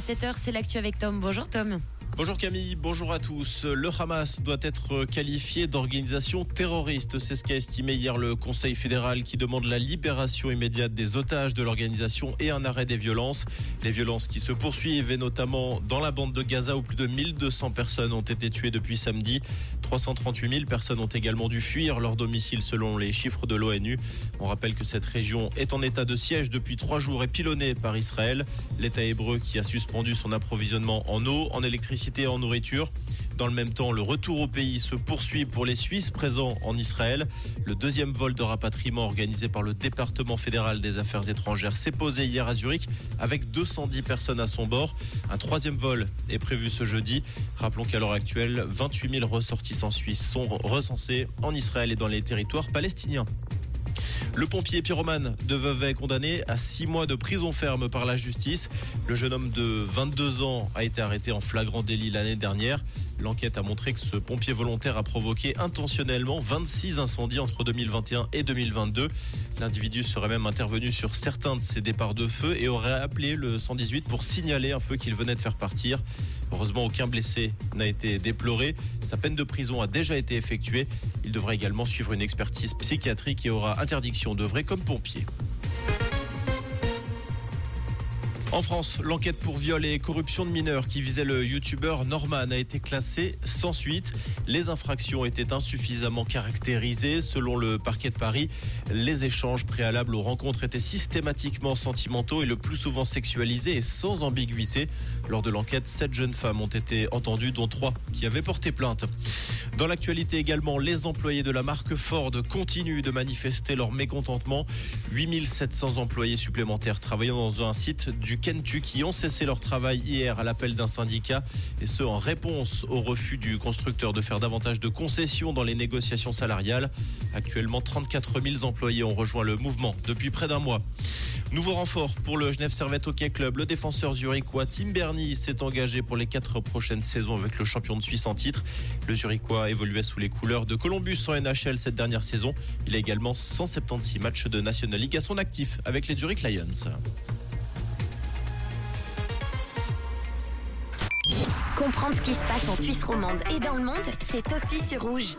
7h, c'est l'actu avec Tom. Bonjour Tom. Bonjour Camille, bonjour à tous. Le Hamas doit être qualifié d'organisation terroriste. C'est ce qu'a estimé hier le Conseil fédéral qui demande la libération immédiate des otages de l'organisation et un arrêt des violences. Les violences qui se poursuivent et notamment dans la bande de Gaza où plus de 1200 personnes ont été tuées depuis samedi. 338 000 personnes ont également dû fuir leur domicile selon les chiffres de l'ONU. On rappelle que cette région est en état de siège depuis trois jours et pilonnée par Israël. L'État hébreu qui a suspendu son approvisionnement en eau, en électricité en nourriture. Dans le même temps, le retour au pays se poursuit pour les Suisses présents en Israël. Le deuxième vol de rapatriement organisé par le département fédéral des affaires étrangères s'est posé hier à Zurich avec 210 personnes à son bord. Un troisième vol est prévu ce jeudi. Rappelons qu'à l'heure actuelle, 28 000 ressortissants suisses sont recensés en Israël et dans les territoires palestiniens. Le pompier pyromane de Vevey condamné à six mois de prison ferme par la justice. Le jeune homme de 22 ans a été arrêté en flagrant délit l'année dernière. L'enquête a montré que ce pompier volontaire a provoqué intentionnellement 26 incendies entre 2021 et 2022. L'individu serait même intervenu sur certains de ses départs de feu et aurait appelé le 118 pour signaler un feu qu'il venait de faire partir. Heureusement, aucun blessé n'a été déploré. Sa peine de prison a déjà été effectuée. Il devra également suivre une expertise psychiatrique et aura interdiction d'œuvrer comme pompier. En France, l'enquête pour viol et corruption de mineurs qui visait le youtubeur Norman a été classée sans suite. Les infractions étaient insuffisamment caractérisées. Selon le parquet de Paris, les échanges préalables aux rencontres étaient systématiquement sentimentaux et le plus souvent sexualisés et sans ambiguïté. Lors de l'enquête, sept jeunes femmes ont été entendues, dont trois qui avaient porté plainte. Dans l'actualité également, les employés de la marque Ford continuent de manifester leur mécontentement. 8700 employés supplémentaires travaillant dans un site du Kentucky ont cessé leur travail hier à l'appel d'un syndicat et ce en réponse au refus du constructeur de faire davantage de concessions dans les négociations salariales. Actuellement, 34 000 employés ont rejoint le mouvement depuis près d'un mois. Nouveau renfort pour le Genève Servette Hockey Club. Le défenseur zurichois Tim Berny s'est engagé pour les quatre prochaines saisons avec le champion de Suisse en titre. Le Zurichois évoluait sous les couleurs de Columbus en NHL cette dernière saison. Il a également 176 matchs de National League à son actif avec les Zurich Lions. Comprendre ce qui se passe en Suisse romande et dans le monde, c'est aussi sur Rouge.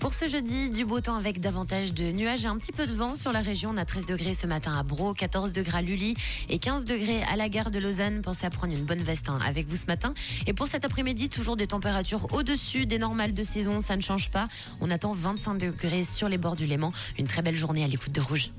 Pour ce jeudi, du beau temps avec davantage de nuages et un petit peu de vent sur la région. On a 13 degrés ce matin à Bro, 14 degrés à Lully et 15 degrés à la gare de Lausanne. Pensez à prendre une bonne veste hein, avec vous ce matin. Et pour cet après-midi, toujours des températures au-dessus des normales de saison. Ça ne change pas. On attend 25 degrés sur les bords du Léman. Une très belle journée à l'écoute de Rouge.